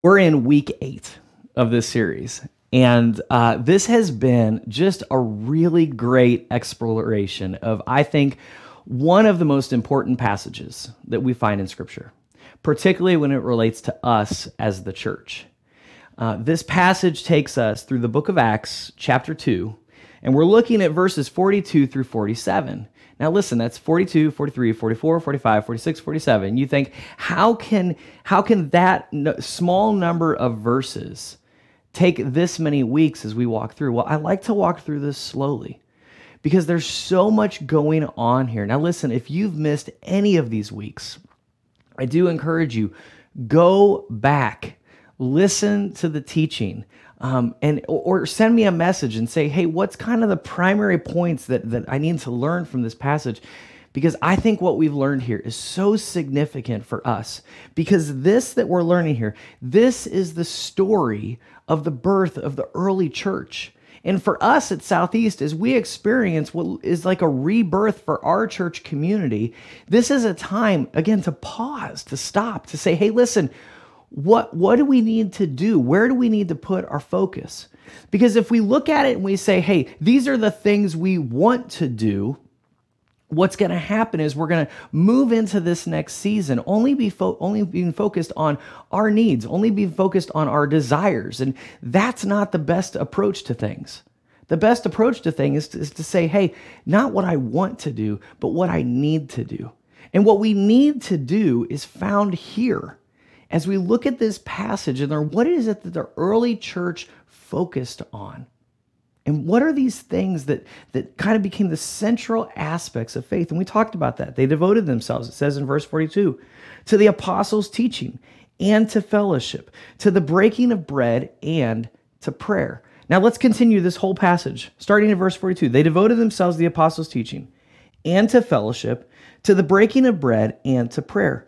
We're in week eight of this series, and uh, this has been just a really great exploration of, I think, one of the most important passages that we find in Scripture, particularly when it relates to us as the church. Uh, this passage takes us through the book of Acts, chapter 2, and we're looking at verses 42 through 47. Now listen, that's 42, 43, 44, 45, 46, 47. You think how can how can that small number of verses take this many weeks as we walk through? Well, I like to walk through this slowly because there's so much going on here. Now listen, if you've missed any of these weeks, I do encourage you go back, listen to the teaching um, and or send me a message and say, hey, what's kind of the primary points that that I need to learn from this passage? Because I think what we've learned here is so significant for us. Because this that we're learning here, this is the story of the birth of the early church. And for us at Southeast, as we experience what is like a rebirth for our church community, this is a time, again, to pause, to stop, to say, hey, listen, what what do we need to do? Where do we need to put our focus? Because if we look at it and we say hey these are the things we want to do what's going to happen is we're going to move into this next season only be fo- only being focused on our needs only be focused on our desires. And that's not the best approach to things. The best approach to things is to, is to say hey not what i want to do but what i need to do. And what we need to do is found here as we look at this passage and what is it that the early church focused on. And what are these things that, that kind of became the central aspects of faith? And we talked about that. They devoted themselves, it says in verse 42, to the apostles' teaching and to fellowship, to the breaking of bread and to prayer. Now let's continue this whole passage, starting in verse 42. They devoted themselves to the apostles' teaching and to fellowship, to the breaking of bread and to prayer.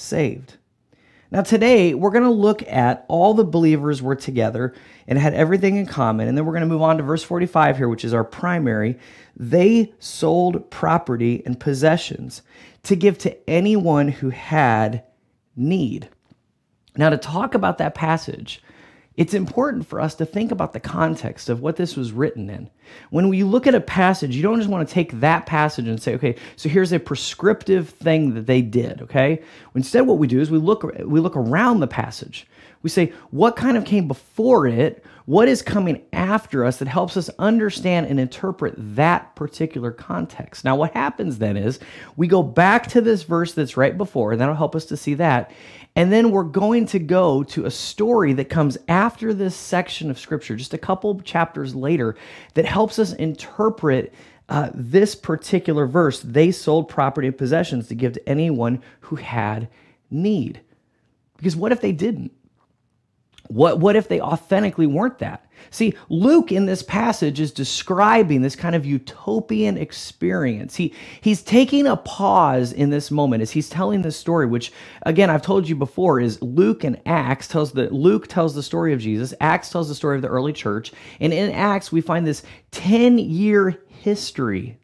saved. Now, today, we're going to look at all the believers were together and had everything in common. And then we're going to move on to verse 45 here, which is our primary. They sold property and possessions to give to anyone who had need. Now, to talk about that passage, it's important for us to think about the context of what this was written in. When we look at a passage, you don't just want to take that passage and say, okay, so here's a prescriptive thing that they did, okay? Instead, what we do is we look we look around the passage. We say, what kind of came before it? What is coming after us that helps us understand and interpret that particular context? Now, what happens then is we go back to this verse that's right before, and that'll help us to see that. And then we're going to go to a story that comes after this section of scripture, just a couple chapters later, that helps us interpret uh, this particular verse. They sold property and possessions to give to anyone who had need. Because what if they didn't? What, what if they authentically weren't that? See, Luke in this passage is describing this kind of utopian experience. He, he's taking a pause in this moment as he's telling this story, which again, I've told you before, is Luke and Acts tells the Luke tells the story of Jesus, Acts tells the story of the early church, and in Acts we find this 10-year history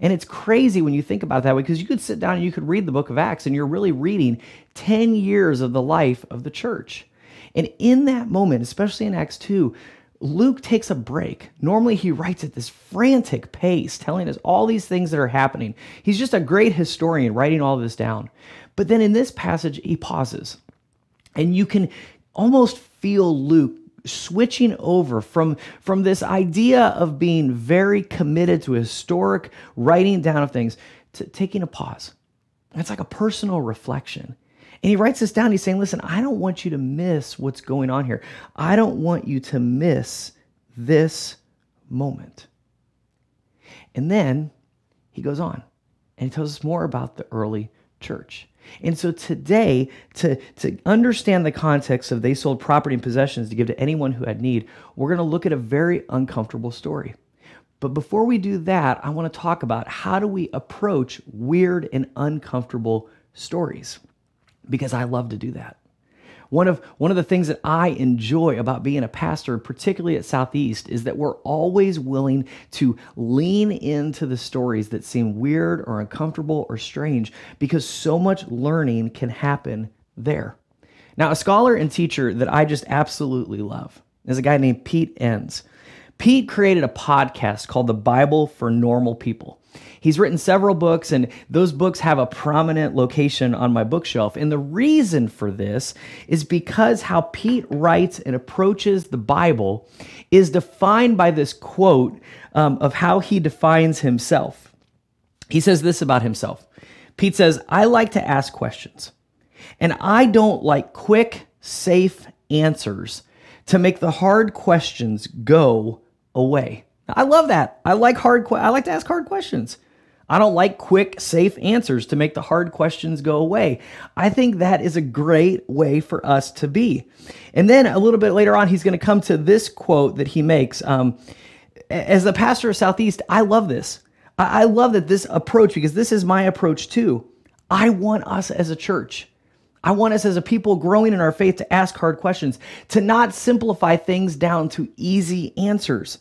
and it's crazy when you think about it that way because you could sit down and you could read the book of Acts and you're really reading 10 years of the life of the church. And in that moment, especially in Acts 2, Luke takes a break. Normally, he writes at this frantic pace, telling us all these things that are happening. He's just a great historian writing all this down. But then in this passage, he pauses. And you can almost feel Luke switching over from, from this idea of being very committed to historic writing down of things to taking a pause. It's like a personal reflection. And he writes this down. He's saying, Listen, I don't want you to miss what's going on here. I don't want you to miss this moment. And then he goes on and he tells us more about the early church. And so today, to, to understand the context of they sold property and possessions to give to anyone who had need, we're going to look at a very uncomfortable story. But before we do that, I want to talk about how do we approach weird and uncomfortable stories because I love to do that. One of, one of the things that I enjoy about being a pastor, particularly at Southeast, is that we're always willing to lean into the stories that seem weird or uncomfortable or strange because so much learning can happen there. Now, a scholar and teacher that I just absolutely love is a guy named Pete Enns. Pete created a podcast called The Bible for Normal People. He's written several books, and those books have a prominent location on my bookshelf. And the reason for this is because how Pete writes and approaches the Bible is defined by this quote um, of how he defines himself. He says this about himself Pete says, I like to ask questions, and I don't like quick, safe answers to make the hard questions go away. I love that. I like hard I like to ask hard questions. I don't like quick, safe answers to make the hard questions go away. I think that is a great way for us to be. And then a little bit later on, he's going to come to this quote that he makes. Um, as the pastor of Southeast, I love this. I love that this approach, because this is my approach too. I want us as a church. I want us as a people growing in our faith to ask hard questions, to not simplify things down to easy answers.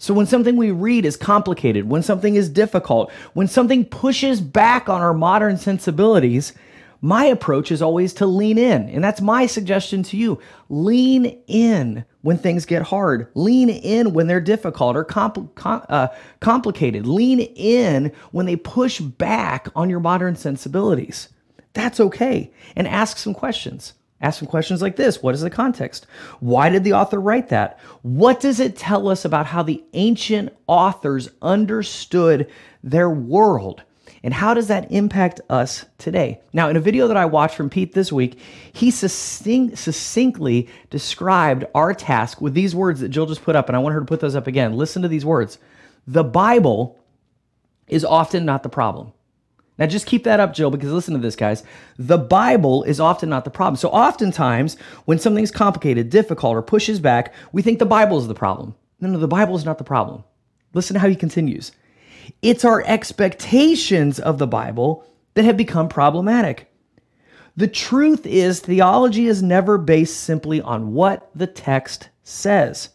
So when something we read is complicated, when something is difficult, when something pushes back on our modern sensibilities, my approach is always to lean in. And that's my suggestion to you. Lean in when things get hard. Lean in when they're difficult or compl- com- uh, complicated. Lean in when they push back on your modern sensibilities. That's okay. And ask some questions. Ask some questions like this What is the context? Why did the author write that? What does it tell us about how the ancient authors understood their world? And how does that impact us today? Now, in a video that I watched from Pete this week, he succinct, succinctly described our task with these words that Jill just put up, and I want her to put those up again. Listen to these words The Bible is often not the problem. Now, just keep that up, Jill, because listen to this, guys. The Bible is often not the problem. So, oftentimes, when something's complicated, difficult, or pushes back, we think the Bible is the problem. No, no, the Bible is not the problem. Listen to how he continues. It's our expectations of the Bible that have become problematic. The truth is, theology is never based simply on what the text says.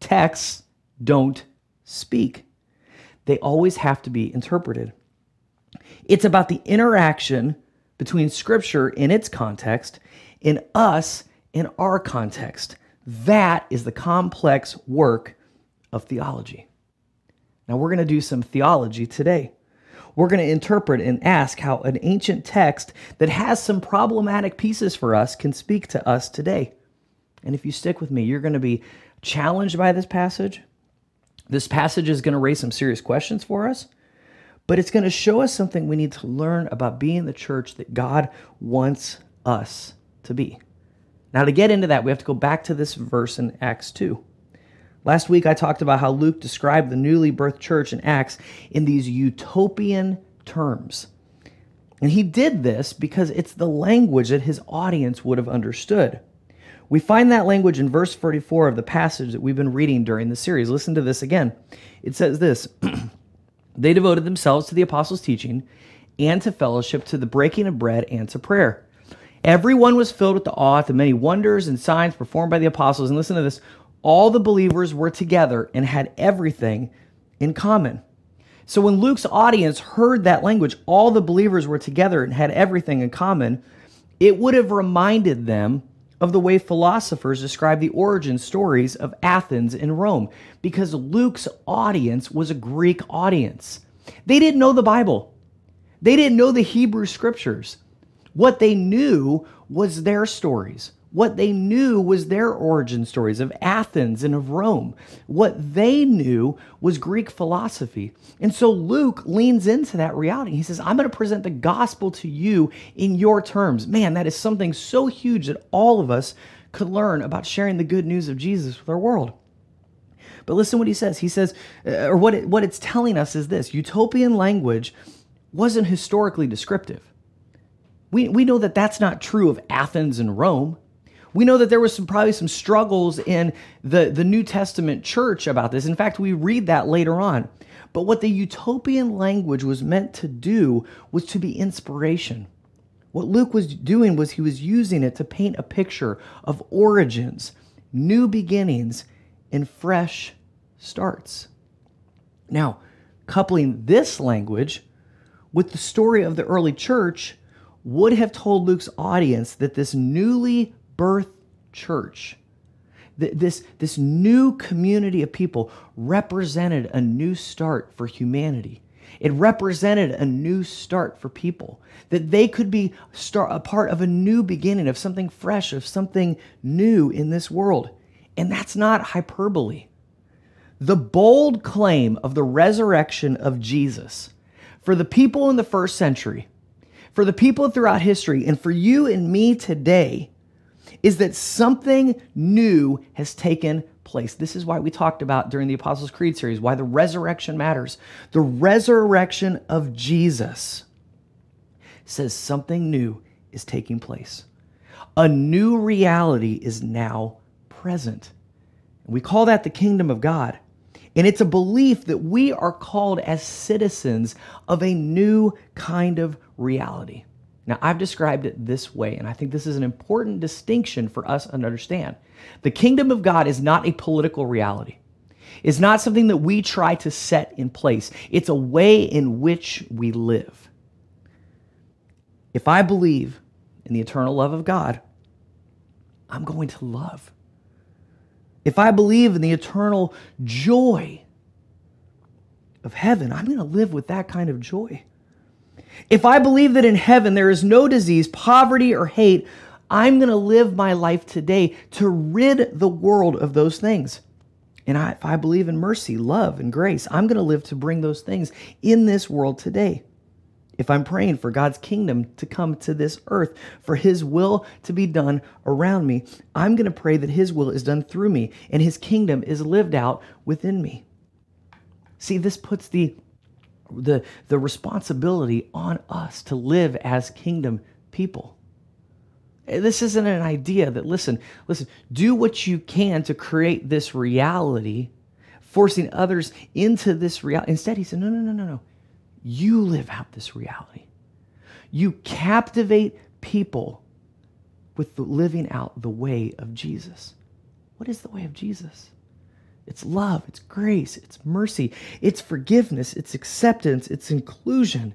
Texts don't speak, they always have to be interpreted. It's about the interaction between Scripture in its context and us in our context. That is the complex work of theology. Now, we're going to do some theology today. We're going to interpret and ask how an ancient text that has some problematic pieces for us can speak to us today. And if you stick with me, you're going to be challenged by this passage. This passage is going to raise some serious questions for us but it's going to show us something we need to learn about being the church that God wants us to be. Now, to get into that, we have to go back to this verse in Acts 2. Last week, I talked about how Luke described the newly birthed church in Acts in these utopian terms. And he did this because it's the language that his audience would have understood. We find that language in verse 44 of the passage that we've been reading during the series. Listen to this again. It says this They devoted themselves to the apostles' teaching and to fellowship, to the breaking of bread, and to prayer. Everyone was filled with the awe at the many wonders and signs performed by the apostles. And listen to this all the believers were together and had everything in common. So when Luke's audience heard that language, all the believers were together and had everything in common, it would have reminded them of the way philosophers describe the origin stories of Athens and Rome, because Luke's audience was a Greek audience. They didn't know the Bible, they didn't know the Hebrew scriptures. What they knew was their stories. What they knew was their origin stories of Athens and of Rome. What they knew was Greek philosophy. And so Luke leans into that reality. He says, I'm going to present the gospel to you in your terms. Man, that is something so huge that all of us could learn about sharing the good news of Jesus with our world. But listen what he says. He says, uh, or what, it, what it's telling us is this utopian language wasn't historically descriptive We, we know that that's not true of Athens and Rome. We know that there was some, probably some struggles in the, the New Testament church about this. In fact, we read that later on. But what the utopian language was meant to do was to be inspiration. What Luke was doing was he was using it to paint a picture of origins, new beginnings, and fresh starts. Now, coupling this language with the story of the early church would have told Luke's audience that this newly birthed church, this, this new community of people, represented a new start for humanity. It represented a new start for people, that they could be start, a part of a new beginning, of something fresh, of something new in this world. And that's not hyperbole. The bold claim of the resurrection of Jesus for the people in the first century, for the people throughout history, and for you and me today is that something new has taken place. This is why we talked about during the Apostles' Creed series why the resurrection matters. The resurrection of Jesus says something new is taking place. A new reality is now present. We call that the kingdom of God. And it's a belief that we are called as citizens of a new kind of reality. Now, I've described it this way, and I think this is an important distinction for us to understand. The kingdom of God is not a political reality. It's not something that we try to set in place. It's a way in which we live. If I believe in the eternal love of God, I'm going to love if I believe in the eternal joy of heaven, I'm going to live with that kind of joy. If I believe that in heaven there is no disease, poverty, or hate, I'm going to live my life today to rid the world of those things. And I, if I believe in mercy, love, and grace, I'm going to live to bring those things in this world today if I'm praying for God's kingdom to come to this earth, for His will to be done around me, I'm going to pray that His will is done through me and His kingdom is lived out within me. See, this puts the, the, the responsibility on us to live as kingdom people. Eh, this isn't an idea that, listen, listen, do what you can to create this reality, forcing others into this reality. Instead, he said, no, no, no, no, no you live out this reality. You captivate people with living out the way of Jesus. What is the way of Jesus? It's love, it's grace, it's mercy, it's forgiveness, it's acceptance, it's inclusion.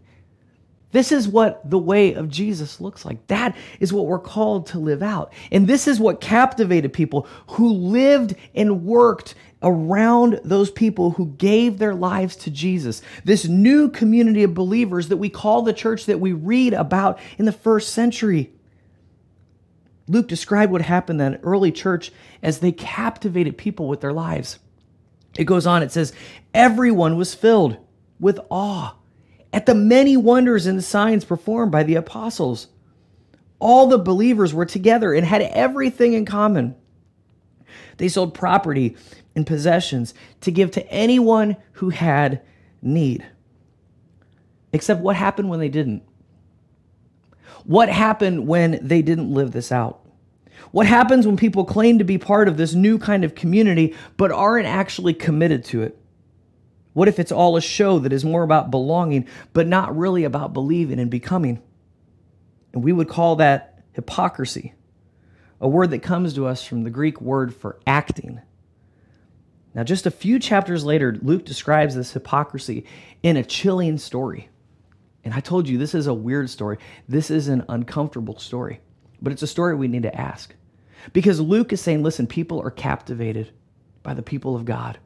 This is what the way of Jesus looks like. That is what we're called to live out. And this is what captivated people who lived and worked around those people who gave their lives to Jesus. This new community of believers that we call the church that we read about in the first century. Luke described what happened in that early church as they captivated people with their lives. It goes on, it says, Everyone was filled with awe at the many wonders and signs performed by the apostles. All the believers were together and had everything in common. They sold property and possessions to give to anyone who had need. Except what happened when they didn't? What happened when they didn't live this out? What happens when people claim to be part of this new kind of community but aren't actually committed to it? What if it's all a show that is more about belonging but not really about believing and becoming? And we would call that hypocrisy, a word that comes to us from the Greek word for acting. Now, just a few chapters later, Luke describes this hypocrisy in a chilling story. And I told you this is a weird story. This is an uncomfortable story, but it's a story we need to ask. Because Luke is saying, listen, people are captivated by the people of God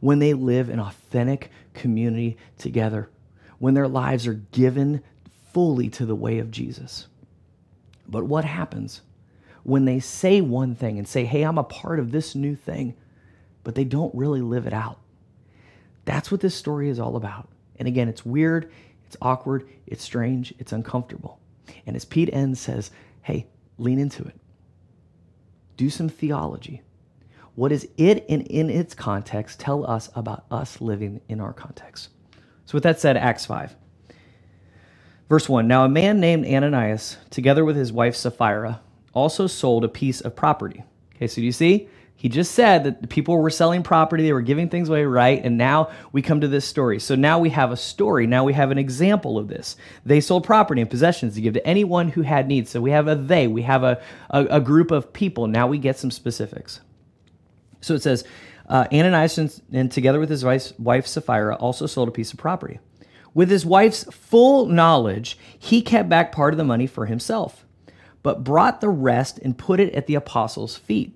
when they live in authentic community together, when their lives are given fully to the way of Jesus. But what happens when they say one thing and say, hey, I'm a part of this new thing? but they don't really live it out. That's what this story is all about. And again, it's weird, it's awkward, it's strange, it's uncomfortable. And as Pete Enns says, hey, lean into it. Do some theology. What does it in, in its context tell us about us living in our context? So, with that said, Acts 5. Verse 1 Now a man named Ananias, together with his wife Sapphira, also sold a piece of property. Okay, so do you see? He just said that the people were selling property, they were giving things away, right? And now we come to this story. So now we have a story. Now we have an example of this. They sold property and possessions to give to anyone who had needs. So we have a they, we have a, a, a group of people. Now we get some specifics. So it says, uh, Ananias and, and together with his wife, wife Sapphira also sold a piece of property. With his wife's full knowledge, he kept back part of the money for himself, but brought the rest and put it at the apostles' feet.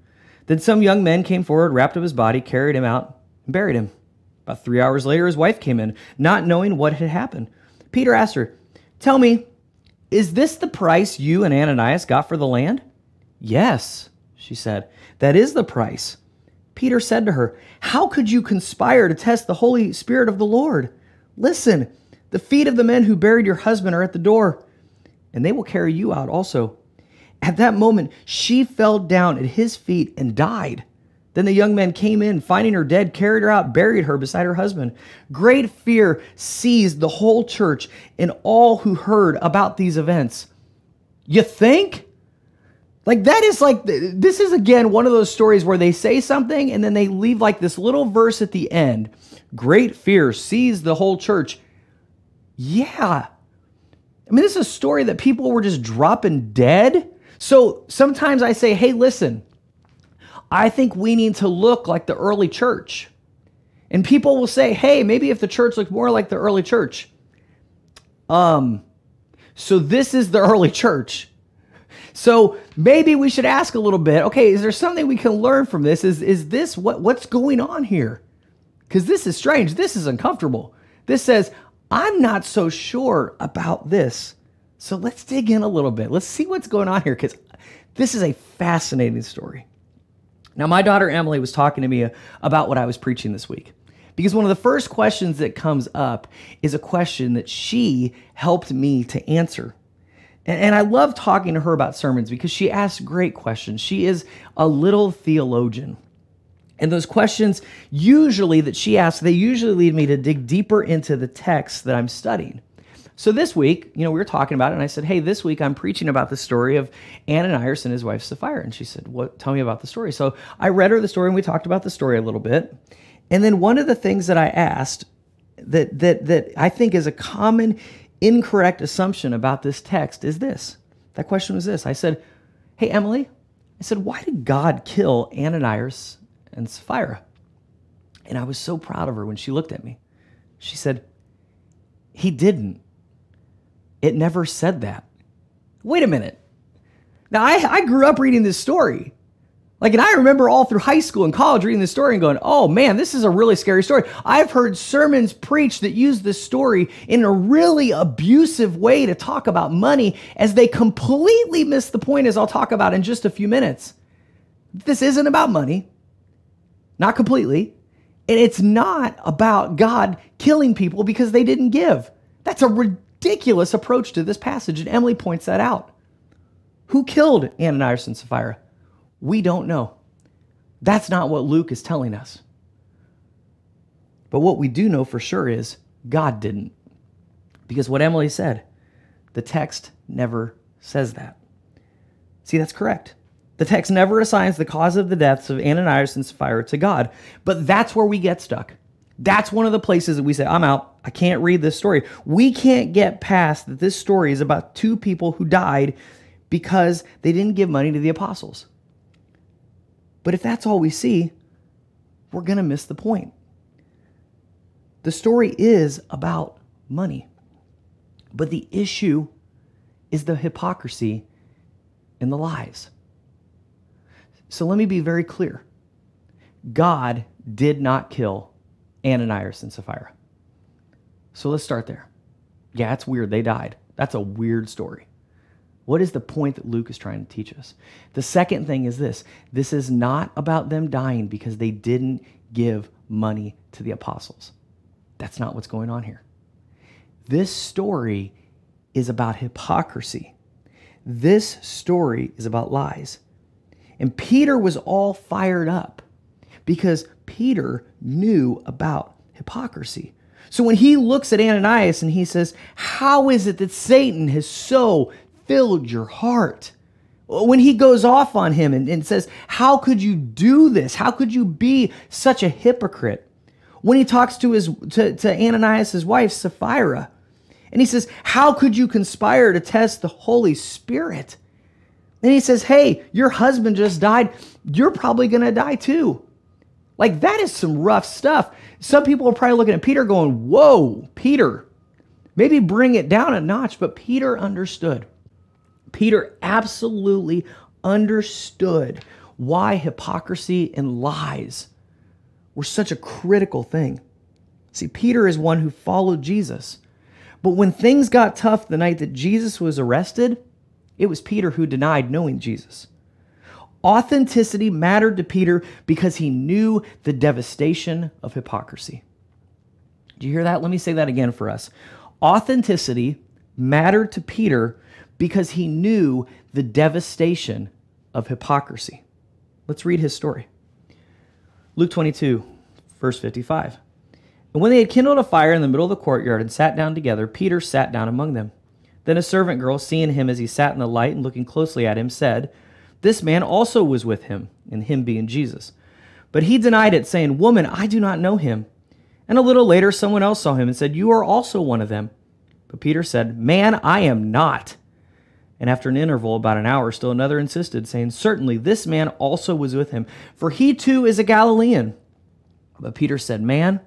Then some young men came forward, wrapped up his body, carried him out, and buried him. About three hours later, his wife came in, not knowing what had happened. Peter asked her, Tell me, is this the price you and Ananias got for the land? Yes, she said, That is the price. Peter said to her, How could you conspire to test the Holy Spirit of the Lord? Listen, the feet of the men who buried your husband are at the door, and they will carry you out also. At that moment, she fell down at his feet and died. Then the young men came in, finding her dead, carried her out, buried her beside her husband. Great fear seized the whole church and all who heard about these events. You think? Like, that is like, this is again one of those stories where they say something and then they leave like this little verse at the end. Great fear seized the whole church. Yeah. I mean, this is a story that people were just dropping dead so sometimes I say, hey, listen, I think we need to look like the early church. And people will say, hey, maybe if the church looked more like the early church. Um, so this is the early church. So maybe we should ask a little bit, okay, is there something we can learn from this? Is is this what what's going on here? Cuz this is strange. This is uncomfortable. This says, I'm not so sure about this. So let's dig in a little bit. Let's see what's going on here because this is a fascinating story. Now, my daughter Emily was talking to me uh, about what I was preaching this week because one of the first questions that comes up is a question that she helped me to answer. And, I love talking to her about sermons because she asks great questions. She is a little theologian. And those questions, usually that she asks, they usually lead me to dig deeper into the text that I'm studying. So this week, you know, we were talking about it, and I said, "Hey, this week I'm preaching about the story of Ananias and his wife Sapphira." And she said, "What? Tell me about the story." So I read her the story, and we talked about the story a little bit. And then one of the things that I asked that that that I think is a common incorrect assumption about this text is this. That question was this. I said, "Hey, Emily," I said, "Why did God kill Ananias and Sapphira?" And I was so proud of her when she looked at me. She said, "He didn't." It never said that. Wait a minute. Now, I, I grew up reading this story. Like, and I remember all through high school and college reading this story and going, oh man, this is a really scary story. I've heard sermons preached that use this story in a really abusive way to talk about money as they completely miss the point, as I'll talk about in just a few minutes. This isn't about money, not completely. And it's not about God killing people because they didn't give. That's a ridiculous approach to this passage, and Emily points that out. Who killed Ananias and Sapphira? We don't know. That's not what Luke is telling us. But what we do know for sure is God didn't. Because what Emily said, the text never says that. See, that's correct. The text never assigns the cause of the deaths of Ananias and Sapphira to God. But that's where we get stuck. That's one of the places that we say, I'm out. I can't read this story. We can't get past that this story is about two people who died because they didn't give money to the apostles. But if that's all we see, we're going to miss the point. The story is about money. But the issue is the hypocrisy and the lies. So let me be very clear God did not kill Ananias and Sapphira. So let's start there. Yeah, it's weird. They died. That's a weird story. What is the point that Luke is trying to teach us? The second thing is this this is not about them dying because they didn't give money to the apostles. That's not what's going on here. This story is about hypocrisy. This story is about lies. And Peter was all fired up because Peter knew about hypocrisy. So when he looks at Ananias and he says, How is it that Satan has so filled your heart? When he goes off on him and, and says, How could you do this? How could you be such a hypocrite? When he talks to his to, to Ananias' wife, Sapphira, and he says, How could you conspire to test the Holy Spirit? And he says, Hey, your husband just died. You're probably going to die too. Like, that is some rough stuff. Some people are probably looking at Peter going, Whoa, Peter, maybe bring it down a notch. But Peter understood. Peter absolutely understood why hypocrisy and lies were such a critical thing. See, Peter is one who followed Jesus. But when things got tough the night that Jesus was arrested, it was Peter who denied knowing Jesus. Authenticity mattered to Peter because he knew the devastation of hypocrisy. Do you hear that? Let me say that again for us. Authenticity mattered to Peter because he knew the devastation of hypocrisy. Let's read his story. Luke 22, verse 55. And when they had kindled a fire in the middle of the courtyard and sat down together, Peter sat down among them. Then a servant girl, seeing him as he sat in the light and looking closely at him, said, this man also was with him, and him being Jesus. But he denied it, saying, Woman, I do not know him. And a little later, someone else saw him and said, You are also one of them. But Peter said, Man, I am not. And after an interval, about an hour, still another insisted, saying, Certainly this man also was with him, for he too is a Galilean. But Peter said, Man,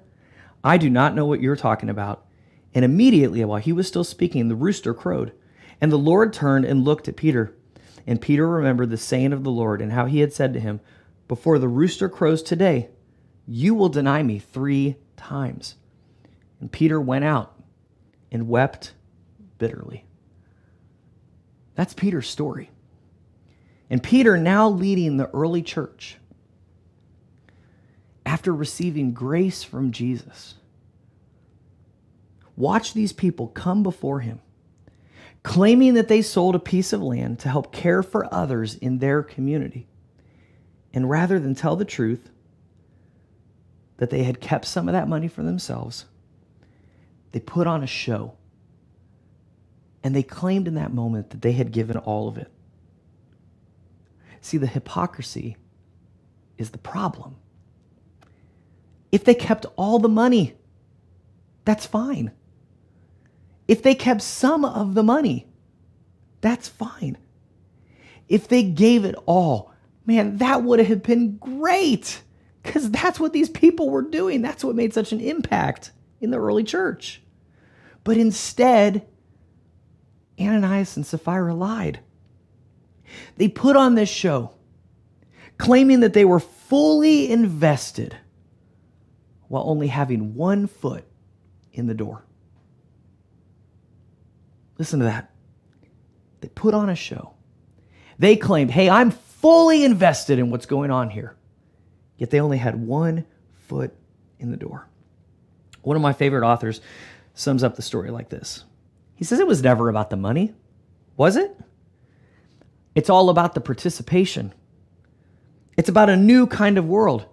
I do not know what you're talking about. And immediately, while he was still speaking, the rooster crowed. And the Lord turned and looked at Peter. And Peter remembered the saying of the Lord and how he had said to him, Before the rooster crows today, you will deny me three times. And Peter went out and wept bitterly. That's Peter's story. And Peter, now leading the early church, after receiving grace from Jesus, watch these people come before him claiming that they sold a piece of land to help care for others in their community. And rather than tell the truth that they had kept some of that money for themselves, they put on a show. And they claimed in that moment that they had given all of it. See, the hypocrisy is the problem. If they kept all the money, that's fine. If they kept some of the money, that's fine. If they gave it all, man, that would have been great because that's what these people were doing. That's what made such an impact in the early church. But instead, Ananias and Sapphira lied. They put on this show, claiming that they were fully invested while only having one foot in the door. Listen to that. They put on a show. They claimed, hey, I'm fully invested in what's going on here. Yet they only had one foot in the door. One of my favorite authors sums up the story like this He says, It was never about the money, was it? It's all about the participation. It's about a new kind of world.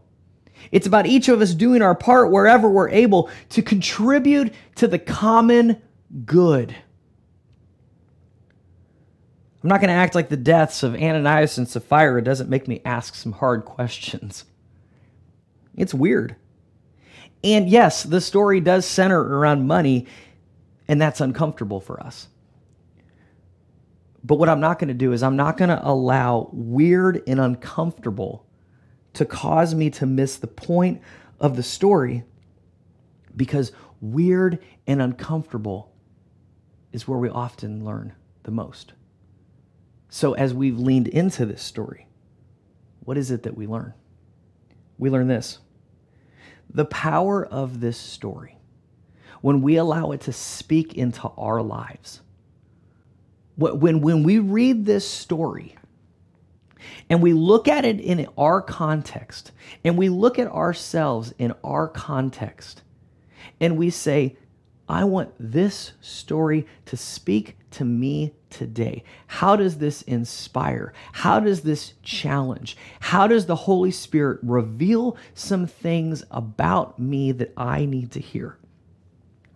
It's about each of us doing our part wherever we're able to contribute to the common good. I'm not going to act like the deaths of Ananias and Sapphira doesn't make me ask some hard questions. It's weird. And yes, the story does center around money, and that's uncomfortable for us. But what I'm not going to do is I'm not going to allow weird and uncomfortable to cause me to miss the point of the story because weird and uncomfortable is where we often learn the most. So, as we've leaned into this story, what is it that we learn? We learn this the power of this story, when we allow it to speak into our lives, when, when we read this story and we look at it in our context and we look at ourselves in our context and we say, I want this story to speak to me today. How does this inspire? How does this challenge? How does the Holy Spirit reveal some things about me that I need to hear?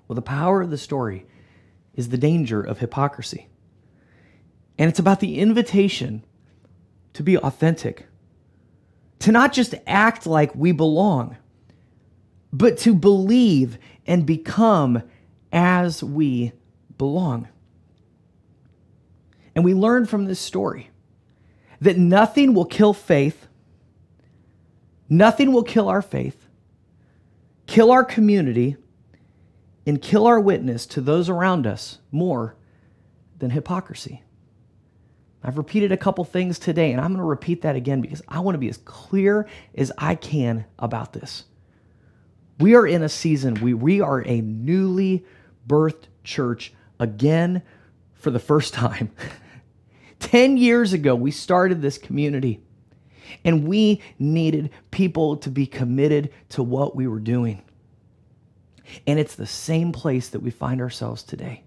Well, the power of the story is the danger of hypocrisy. And it's about the invitation to be authentic, to not just act like we belong, but to believe and become as we belong. And we learn from this story that nothing will kill faith, nothing will kill our faith, kill our community, and kill our witness to those around us more than hypocrisy. I've repeated a couple things today, and I'm going to repeat that again because I want to be as clear as I can about this. We are in a season, we, we are a newly birthed church again for the first time. 10 years ago, we started this community, and we needed people to be committed to what we were doing. And it's the same place that we find ourselves today.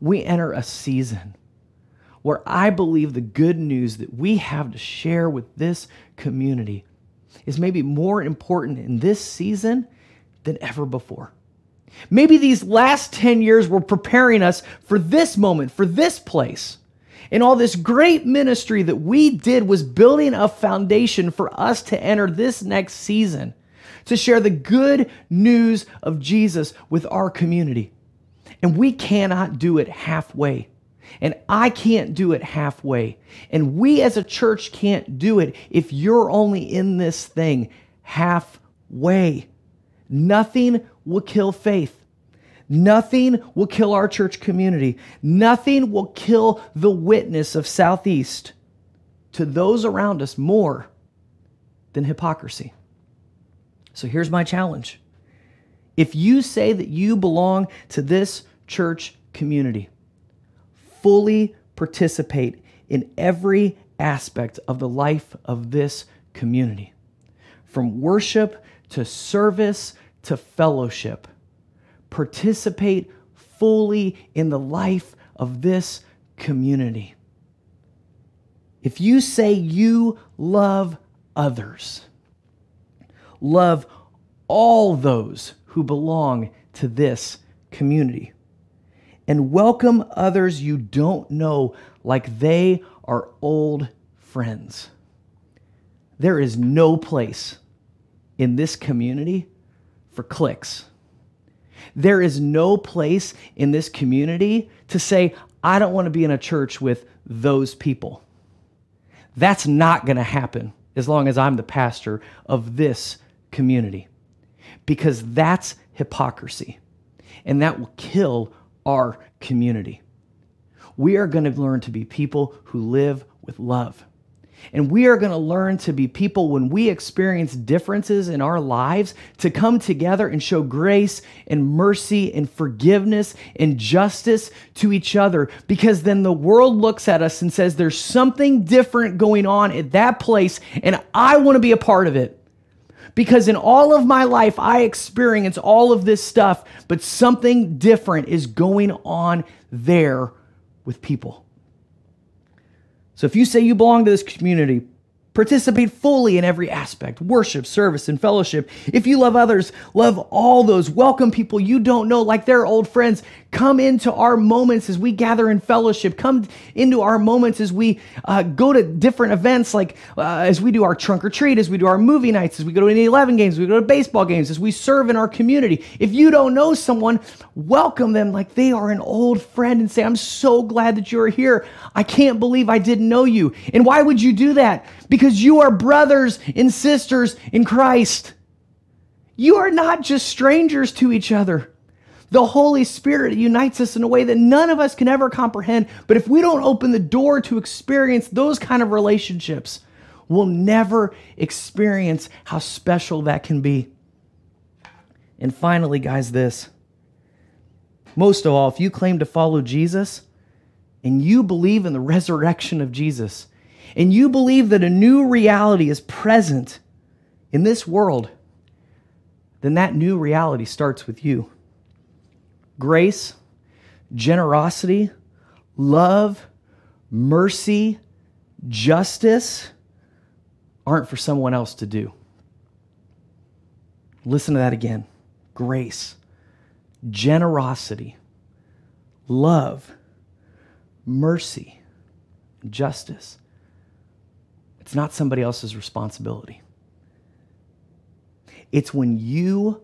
We enter a season where I believe the good news that we have to share with this community is maybe more important in this season than ever before. Maybe these last 10 years were preparing us for this moment, for this place. And all this great ministry that we did was building a foundation for us to enter this next season, to share the good news of Jesus with our community. And we cannot do it halfway. And I can't do it halfway. And we as a church can't do it if you're only in this thing halfway. Nothing will kill faith. Nothing will kill our church community. Nothing will kill the witness of Southeast to those around us more than hypocrisy. So here's my challenge. If you say that you belong to this church community, fully participate in every aspect of the life of this community, from worship to service to fellowship. Participate fully in the life of this community. If you say you love others, love all those who belong to this community and welcome others you don't know like they are old friends. There is no place in this community for cliques. There is no place in this community to say, I don't want to be in a church with those people. That's not going to happen as long as I'm the pastor of this community because that's hypocrisy and that will kill our community. We are going to learn to be people who live with love. And we are going to learn to be people when we experience differences in our lives to come together and show grace and mercy and forgiveness and justice to each other. Because then the world looks at us and says, There's something different going on at that place, and I want to be a part of it because in all of my life, I experience all of this stuff, but something different is going on there with people. So if you say you belong to this community, Participate fully in every aspect worship, service, and fellowship. If you love others, love all those. Welcome people you don't know like they're old friends. Come into our moments as we gather in fellowship. Come into our moments as we uh, go to different events, like uh, as we do our trunk or treat, as we do our movie nights, as we go to any 11 games, we go to baseball games, as we serve in our community. If you don't know someone, welcome them like they are an old friend and say, I'm so glad that you're here. I can't believe I didn't know you. And why would you do that? because you are brothers and sisters in Christ. You are not just strangers to each other. The Holy Spirit unites us in a way that none of us can ever comprehend. But if we don't open the door to experience those kind of relationships, we'll never experience how special that can be. And finally, guys, this most of all, if you claim to follow Jesus, and you believe in the resurrection of Jesus, and you believe that a new reality is present in this world, then that new reality starts with you. Grace, generosity, love, mercy, justice aren't for someone else to do. Listen to that again grace, generosity, love, mercy, justice. It's not somebody else's responsibility. It's when you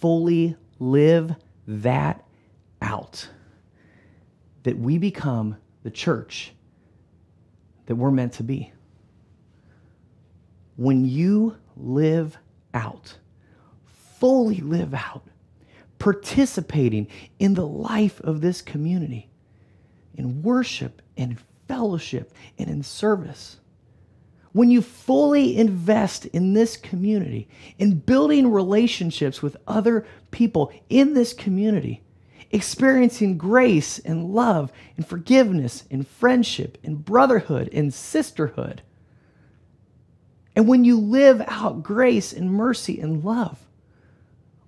fully live that out that we become the church that we're meant to be. When you live out, fully live out, participating in the life of this community, in worship and fellowship and in service. When you fully invest in this community, in building relationships with other people in this community, experiencing grace and love and forgiveness and friendship and brotherhood and sisterhood. And when you live out grace and mercy and love,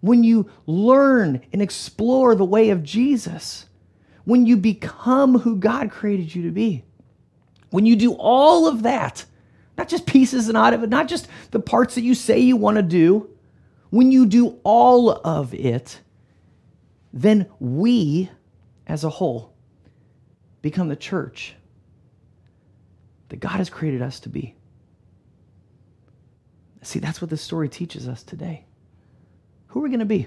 when you learn and explore the way of Jesus, when you become who God created you to be, when you do all of that, not just pieces and out of it, not just the parts that you say you want to do, when you do all of it, then we as a whole become the church that God has created us to be. See, that's what this story teaches us today. Who are we going to be?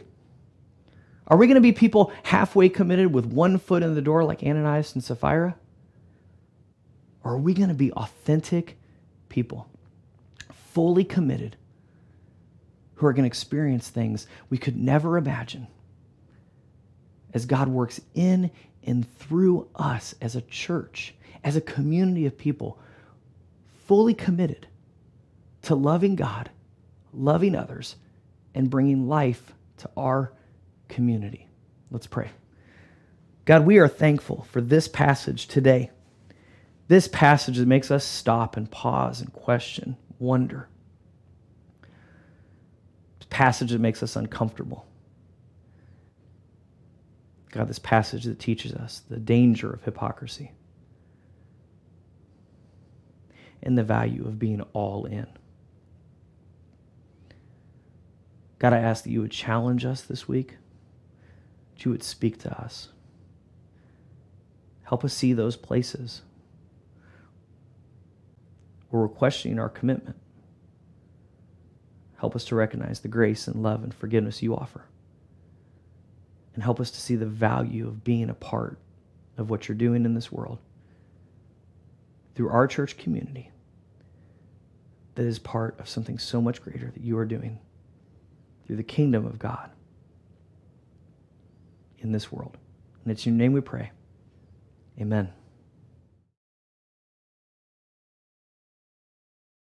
Are we going to be people halfway committed with one foot in the door like Ananias and Sapphira? Or are we going to be authentic people, fully committed, who are going to experience things we could never imagine as God works in and through us as a church, as a community of people, fully committed to loving God, loving others, and bringing life to our community. Let's pray. God, we are thankful for this passage today. This passage that makes us stop and pause and question, wonder. This passage that makes us uncomfortable. God, this passage that teaches us the danger of hypocrisy and the value of being all in. God, I ask that you would challenge us this week, that you would speak to us. Help us see those places where we're questioning our commitment. Help us to recognize the grace and love and forgiveness you offer. And help us to see the value of being a part of what you're doing in this world through our church community that is part of something so much greater that you are doing through the kingdom of God in this world. And it's your name we pray. Amen.